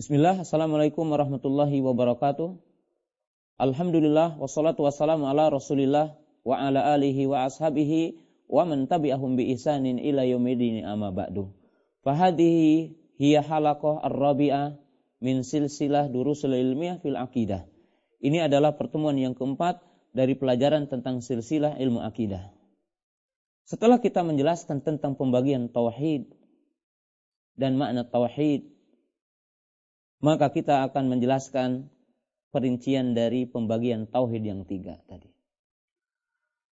Bismillah, Assalamualaikum warahmatullahi wabarakatuh. Alhamdulillah, wassalatu wassalamu ala rasulillah wa ala alihi wa ashabihi wa man tabi'ahum bi ihsanin ila yaumidin amma ba'du. Fahadihi hiya halaqah ar-rabi'ah min silsilah durusul ilmiah fil aqidah. Ini adalah pertemuan yang keempat dari pelajaran tentang silsilah ilmu akidah. Setelah kita menjelaskan tentang pembagian tauhid dan makna tauhid maka kita akan menjelaskan perincian dari pembagian tauhid yang tiga tadi.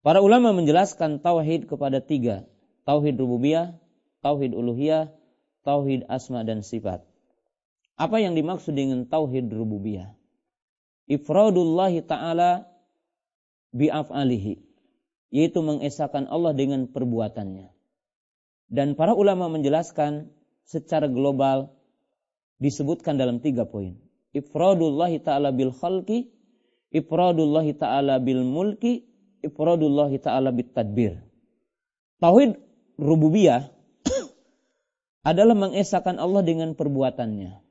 Para ulama menjelaskan tauhid kepada tiga, tauhid rububiyah, tauhid uluhiyah, tauhid asma dan sifat. Apa yang dimaksud dengan tauhid rububiyah? Ifradullah taala bi'af'alihi, yaitu mengesahkan Allah dengan perbuatannya. Dan para ulama menjelaskan secara global disebutkan dalam tiga poin. Ifradullah ta'ala bil khalqi, ifradullah ta'ala bil mulki, ifradullah ta'ala bit tadbir. Tauhid rububiyah adalah mengesahkan Allah dengan perbuatannya.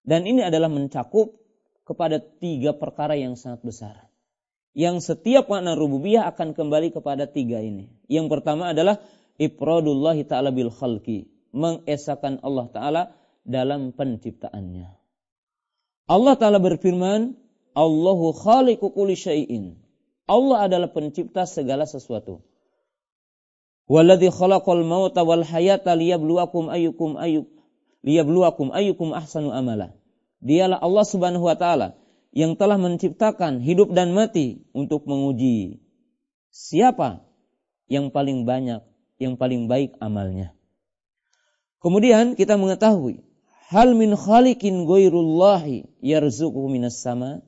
Dan ini adalah mencakup kepada tiga perkara yang sangat besar. Yang setiap makna rububiyah akan kembali kepada tiga ini. Yang pertama adalah ifradullah ta'ala bil khalqi. Mengesahkan Allah Ta'ala dalam penciptaannya. Allah Ta'ala berfirman, Allahu khaliqu kulli syai'in. Allah adalah pencipta segala sesuatu. Walladhi khalaqal mauta wal hayata liyabluwakum ayyukum ayyuk liyabluwakum ayyukum ahsanu amala. Dialah Allah Subhanahu wa taala yang telah menciptakan hidup dan mati untuk menguji siapa yang paling banyak, yang paling baik amalnya. Kemudian kita mengetahui Hal min khalikin ghairullahi yarzuquhu minas sama?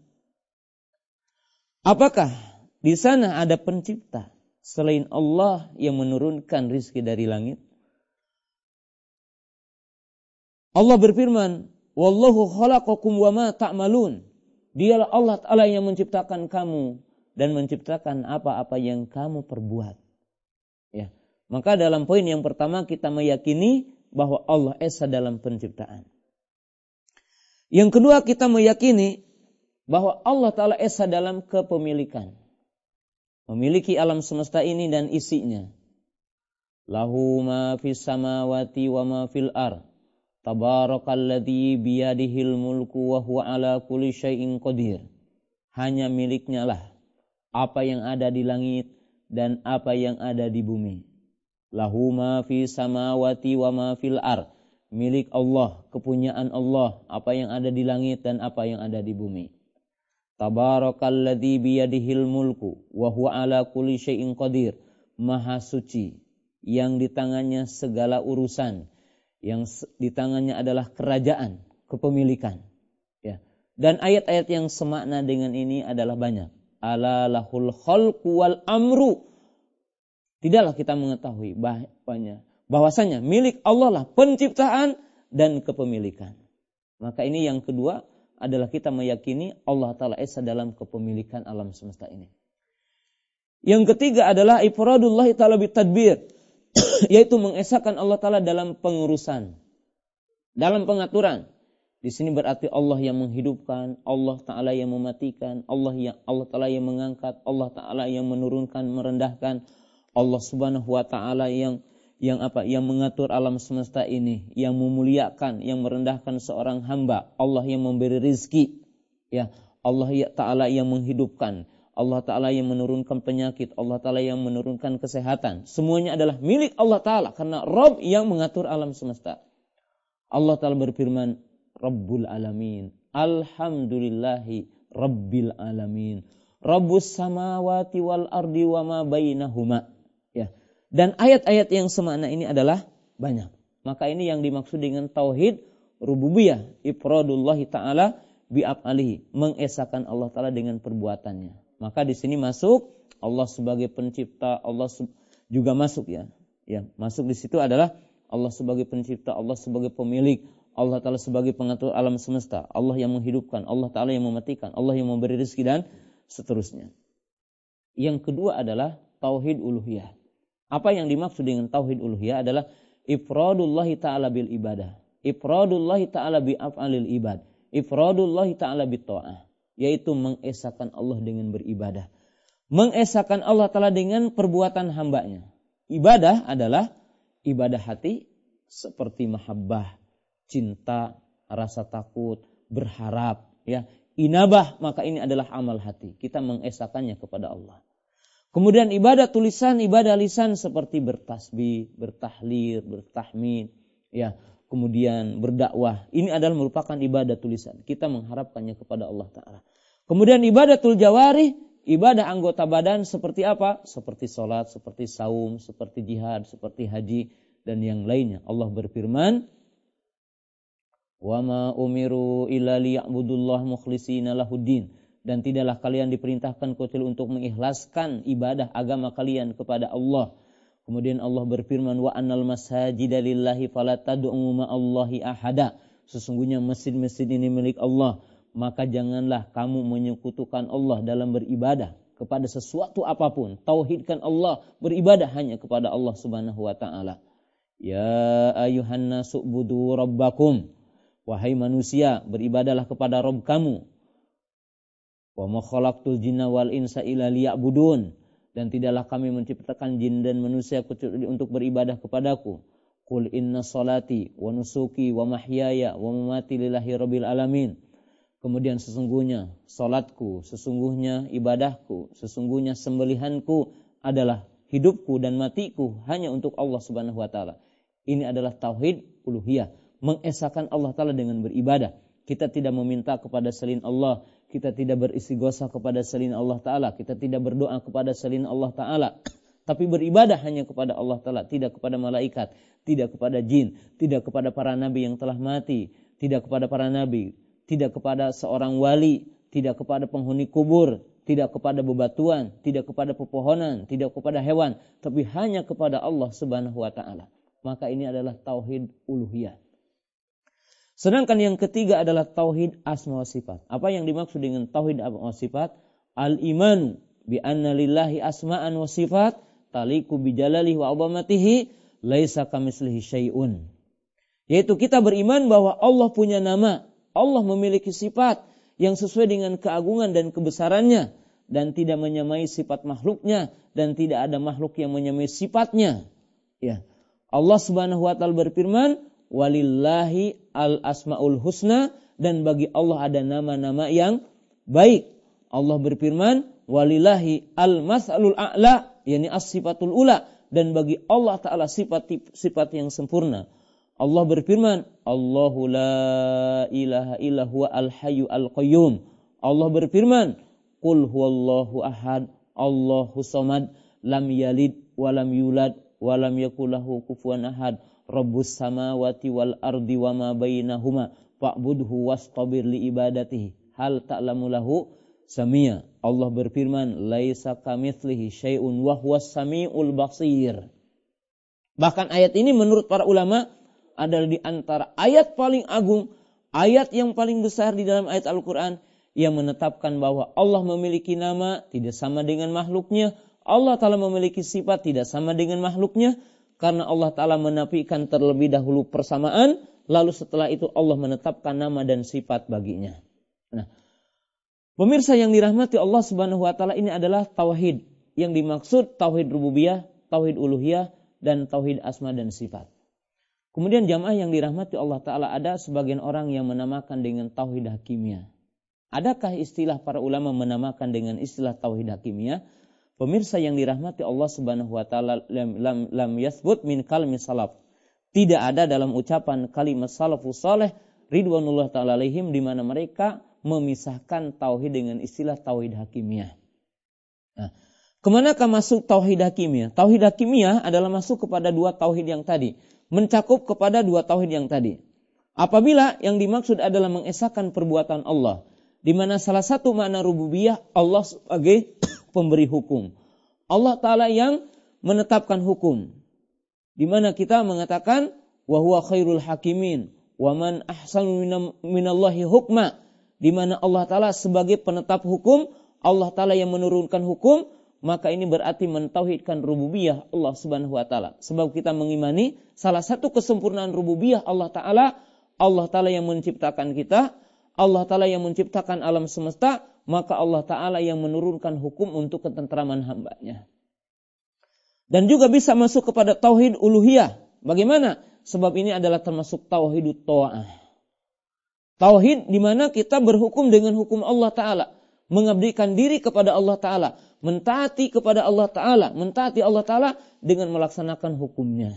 Apakah di sana ada pencipta selain Allah yang menurunkan rizki dari langit? Allah berfirman, Wallahu khalaqakum wa ma ta'malun. Dialah Allah Ta'ala yang menciptakan kamu dan menciptakan apa-apa yang kamu perbuat. Ya. Maka dalam poin yang pertama kita meyakini bahwa Allah Esa dalam penciptaan. Yang kedua kita meyakini bahwa Allah Ta'ala Esa dalam kepemilikan. Memiliki alam semesta ini dan isinya. Lahu ma fis samawati wa ma fil ar. Tabarakalladzi biyadihil mulku wa huwa ala kulli syai'in qadir. Hanya miliknya lah apa yang ada di langit dan apa yang ada di bumi. Lahu ma fis samawati wa ma fil ar milik Allah, kepunyaan Allah, apa yang ada di langit dan apa yang ada di bumi. Tabarakalladzi biyadihil mulku wa huwa ala kulli syai'in qadir. Maha suci yang di tangannya segala urusan, yang di tangannya adalah kerajaan, kepemilikan. Ya. Dan ayat-ayat yang semakna dengan ini adalah banyak. Ala lahul khalqu wal amru. Tidaklah kita mengetahui banyak bahwasanya milik Allah lah penciptaan dan kepemilikan. Maka ini yang kedua adalah kita meyakini Allah Ta'ala Esa dalam kepemilikan alam semesta ini. Yang ketiga adalah ifradullah ta'ala bitadbir. Yaitu mengesahkan Allah Ta'ala dalam pengurusan. Dalam pengaturan. Di sini berarti Allah yang menghidupkan, Allah Ta'ala yang mematikan, Allah yang Allah Ta'ala yang mengangkat, Allah Ta'ala yang menurunkan, merendahkan, Allah Subhanahu wa Ta'ala yang yang apa? Yang mengatur alam semesta ini. Yang memuliakan yang merendahkan seorang hamba. Allah yang memberi rizki. Ya. Allah ya taala yang menghidupkan. Allah taala yang menurunkan penyakit. Allah taala yang menurunkan kesehatan. Semuanya adalah milik Allah taala karena Rob yang mengatur alam semesta. Allah taala berfirman Rabbul alamin. Alhamdulillahi rabbil alamin. Rabbus samawati wal ardi wa ma bainahuma dan ayat-ayat yang semakna ini adalah banyak. Maka ini yang dimaksud dengan tauhid rububiyah, ifradullah taala bi'af'alihi, mengesahkan Allah taala dengan perbuatannya. Maka di sini masuk Allah sebagai pencipta, Allah juga masuk ya. Ya, masuk di situ adalah Allah sebagai pencipta, Allah sebagai pemilik, Allah taala sebagai pengatur alam semesta, Allah yang menghidupkan, Allah taala yang mematikan, Allah yang memberi rezeki dan seterusnya. Yang kedua adalah tauhid uluhiyah. Apa yang dimaksud dengan tauhid uluhiyah adalah ifradullah taala bil ibadah, Ifradullah ta'ala bi af'alil ibad. Ifradullah ta'ala bi ta'ah. Yaitu mengesahkan Allah dengan beribadah. Mengesahkan Allah ta'ala dengan perbuatan hambanya. Ibadah adalah ibadah hati seperti mahabbah, cinta, rasa takut, berharap, ya. Inabah, maka ini adalah amal hati. Kita mengesahkannya kepada Allah. Kemudian ibadah tulisan, ibadah lisan seperti bertasbih, bertahlir, bertahmid, ya, kemudian berdakwah. Ini adalah merupakan ibadah tulisan. Kita mengharapkannya kepada Allah taala. Kemudian ibadatul jawari, ibadah anggota badan seperti apa? Seperti salat, seperti saum, seperti jihad, seperti haji dan yang lainnya. Allah berfirman, "Wa ma umiru illa مُخْلِسِينَ لَهُ الدِّينَ dan tidaklah kalian diperintahkan kecuali untuk mengikhlaskan ibadah agama kalian kepada Allah. Kemudian Allah berfirman wa annal masajida lillahi fala tad'u ma'allahi ahada. Sesungguhnya masjid-masjid ini milik Allah, maka janganlah kamu menyekutukan Allah dalam beribadah kepada sesuatu apa pun. Tauhidkan Allah, beribadah hanya kepada Allah Subhanahu wa taala. Ya ayuhan nasu'budu rabbakum. Wahai manusia, beribadalah kepada Rabb kamu Wa ma khalaqtul jinna wal insa illa liya'budun dan tidaklah kami menciptakan jin dan manusia kecuali untuk beribadah kepadaku. Qul inna salati wa nusuki wa mahyaya wa mamati lillahi rabbil alamin. Kemudian sesungguhnya salatku, sesungguhnya ibadahku, sesungguhnya sembelihanku adalah hidupku dan matiku hanya untuk Allah Subhanahu wa taala. Ini adalah tauhid uluhiyah, mengesahkan Allah taala dengan beribadah. Kita tidak meminta kepada selain Allah, kita tidak beristighosa kepada selain Allah Ta'ala. Kita tidak berdoa kepada selain Allah Ta'ala. Tapi beribadah hanya kepada Allah Ta'ala. Tidak kepada malaikat. Tidak kepada jin. Tidak kepada para nabi yang telah mati. Tidak kepada para nabi. Tidak kepada seorang wali. Tidak kepada penghuni kubur. Tidak kepada bebatuan. Tidak kepada pepohonan. Tidak kepada hewan. Tapi hanya kepada Allah Subhanahu Wa Ta'ala. Maka ini adalah tauhid uluhiyah. Sedangkan yang ketiga adalah tauhid asma wa sifat. Apa yang dimaksud dengan tauhid asma wa sifat? Al-iman bi anna lillahi asma'an wa sifat taliku bi jalalihi wa azamatihi laisa kamislihi syai'un. Yaitu kita beriman bahwa Allah punya nama, Allah memiliki sifat yang sesuai dengan keagungan dan kebesarannya dan tidak menyamai sifat makhluknya dan tidak ada makhluk yang menyamai sifatnya. Ya. Allah Subhanahu wa taala berfirman, walillahi al asmaul husna dan bagi Allah ada nama-nama yang baik. Allah berfirman walillahi al masalul a'la yakni as sifatul ula dan bagi Allah taala sifat sifat yang sempurna. Allah berfirman, Allahu la ilaha illa huwa al hayyu al qayyum. Allah berfirman, Qul huwallahu ahad, Allahu samad, lam yalid wa lam yulad wa lam yakul lahu kufuwan ahad. Rabbus samawati wal ardi wa ma bainahuma fa'budhu wastabir li ibadatihi. Hal ta'lamu lahu? Samia. Allah berfirman laisa kamitslihi syai'un wa huwas samiul basir. Bahkan ayat ini menurut para ulama adalah di antara ayat paling agung, ayat yang paling besar di dalam ayat Al-Qur'an yang menetapkan bahwa Allah memiliki nama tidak sama dengan makhluknya, Allah Ta'ala memiliki sifat tidak sama dengan makhluknya, karena Allah Ta'ala menafikan terlebih dahulu persamaan, lalu setelah itu Allah menetapkan nama dan sifat baginya. Nah, pemirsa yang dirahmati Allah Subhanahu wa taala ini adalah tauhid. Yang dimaksud tauhid rububiyah, tauhid uluhiyah dan tauhid asma dan sifat. Kemudian jamaah yang dirahmati Allah taala ada sebagian orang yang menamakan dengan tauhid hakimiyah. Adakah istilah para ulama menamakan dengan istilah tauhid hakimiyah? Pemirsa yang dirahmati Allah Subhanahu wa taala lam, lam, lam yasbut min kalmi salaf. Tidak ada dalam ucapan kalimat salafus saleh ridwanullah taala alaihim di mana mereka memisahkan tauhid dengan istilah tauhid hakimiyah. Nah, ke manakah masuk tauhid hakimiyah? Tauhid hakimiyah adalah masuk kepada dua tauhid yang tadi, mencakup kepada dua tauhid yang tadi. Apabila yang dimaksud adalah mengesahkan perbuatan Allah, di mana salah satu makna rububiyah Allah sebagai pemberi hukum. Allah Ta'ala yang menetapkan hukum. Di mana kita mengatakan, huwa khairul hakimin, wa man ahsanu minallahi hukma. Di mana Allah Ta'ala sebagai penetap hukum, Allah Ta'ala yang menurunkan hukum, maka ini berarti mentauhidkan rububiyah Allah Subhanahu wa taala. Sebab kita mengimani salah satu kesempurnaan rububiyah Allah taala Allah Ta'ala yang menciptakan kita, Allah Ta'ala yang menciptakan alam semesta, maka Allah Ta'ala yang menurunkan hukum untuk ketentraman hambanya. Dan juga bisa masuk kepada tauhid uluhiyah. Bagaimana? Sebab ini adalah termasuk tauhid ta'ah. Tauhid di mana kita berhukum dengan hukum Allah Ta'ala. Mengabdikan diri kepada Allah Ta'ala. Mentaati kepada Allah Ta'ala. Mentaati Allah Ta'ala dengan melaksanakan hukumnya.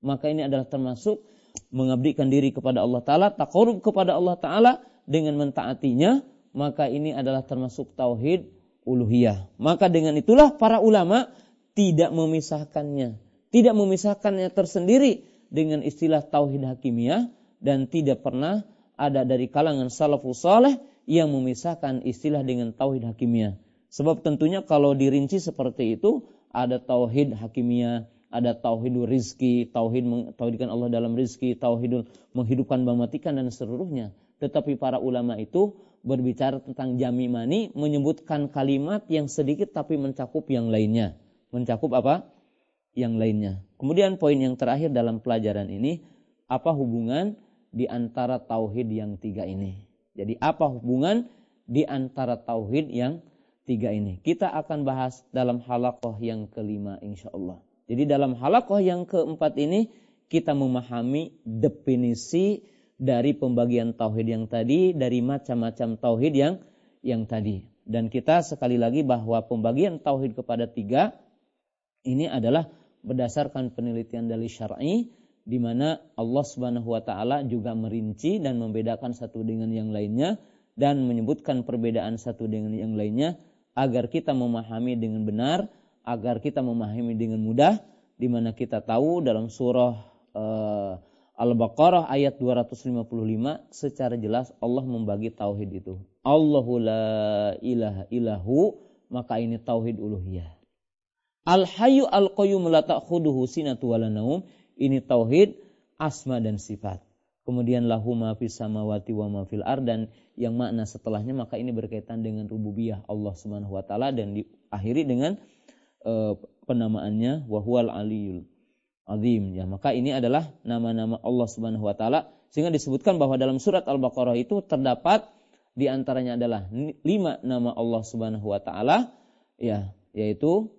Maka ini adalah termasuk mengabdikan diri kepada Allah Ta'ala. Takorub kepada Allah Ta'ala dengan mentaatinya. Maka ini adalah termasuk tauhid uluhiyah. Maka dengan itulah para ulama tidak memisahkannya. Tidak memisahkannya tersendiri dengan istilah tauhid hakimiyah dan tidak pernah ada dari kalangan salafus saleh yang memisahkan istilah dengan tauhid hakimiyah. Sebab tentunya kalau dirinci seperti itu ada tauhid hakimiyah, ada tauhidul rizki, tauhid tauhidkan Allah dalam rizki, tauhidul menghidupkan mematikan dan seluruhnya. Tetapi para ulama itu berbicara tentang jami mani menyebutkan kalimat yang sedikit tapi mencakup yang lainnya mencakup apa? Yang lainnya. Kemudian poin yang terakhir dalam pelajaran ini, apa hubungan di antara tauhid yang tiga ini? Jadi apa hubungan di antara tauhid yang tiga ini? Kita akan bahas dalam halakoh yang kelima insya Allah. Jadi dalam halakoh yang keempat ini kita memahami definisi dari pembagian tauhid yang tadi, dari macam-macam tauhid yang yang tadi. Dan kita sekali lagi bahwa pembagian tauhid kepada tiga ini adalah berdasarkan penelitian dari syar'i di mana Allah Subhanahu wa taala juga merinci dan membedakan satu dengan yang lainnya dan menyebutkan perbedaan satu dengan yang lainnya agar kita memahami dengan benar, agar kita memahami dengan mudah di mana kita tahu dalam surah uh, Al-Baqarah ayat 255 secara jelas Allah membagi tauhid itu. Allahu la ilaha illahu maka ini tauhid uluhiyah. Al-Hayyu Al-Qayyum la ta'khuduhu sinatu wala naum. Ini tauhid asma dan sifat. Kemudian lahu ma fis samawati wa ma fil ar dan yang makna setelahnya maka ini berkaitan dengan rububiyah Allah Subhanahu wa taala dan diakhiri dengan uh, penamaannya wa huwal aliyul azim ya maka ini adalah nama-nama Allah Subhanahu wa taala sehingga disebutkan bahwa dalam surat Al-Baqarah itu terdapat di antaranya adalah lima nama Allah Subhanahu wa taala ya yaitu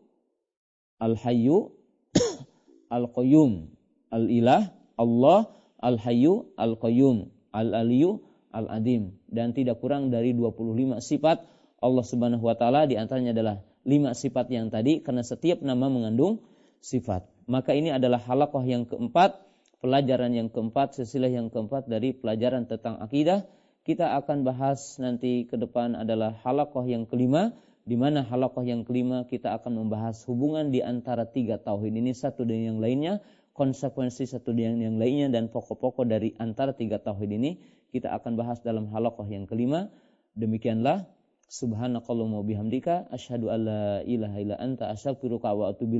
Al-Hayyu, Al-Qayyum, Al-Ilah, Allah, Al-Hayyu, Al-Qayyum, Al-Aliyu, Al-Adim. Dan tidak kurang dari 25 sifat Allah Subhanahu wa taala di antaranya adalah lima sifat yang tadi karena setiap nama mengandung sifat. Maka ini adalah halakoh yang keempat, pelajaran yang keempat, sesilah yang keempat dari pelajaran tentang akidah. Kita akan bahas nanti ke depan adalah halakoh yang kelima di mana halakoh yang kelima kita akan membahas hubungan di antara tiga tauhid ini satu dengan yang lainnya, konsekuensi satu dengan yang lainnya dan pokok-pokok dari antara tiga tauhid ini kita akan bahas dalam halakoh yang kelima. Demikianlah subhanakallahumma bihamdika asyhadu alla ilaha illa anta astaghfiruka wa atubu.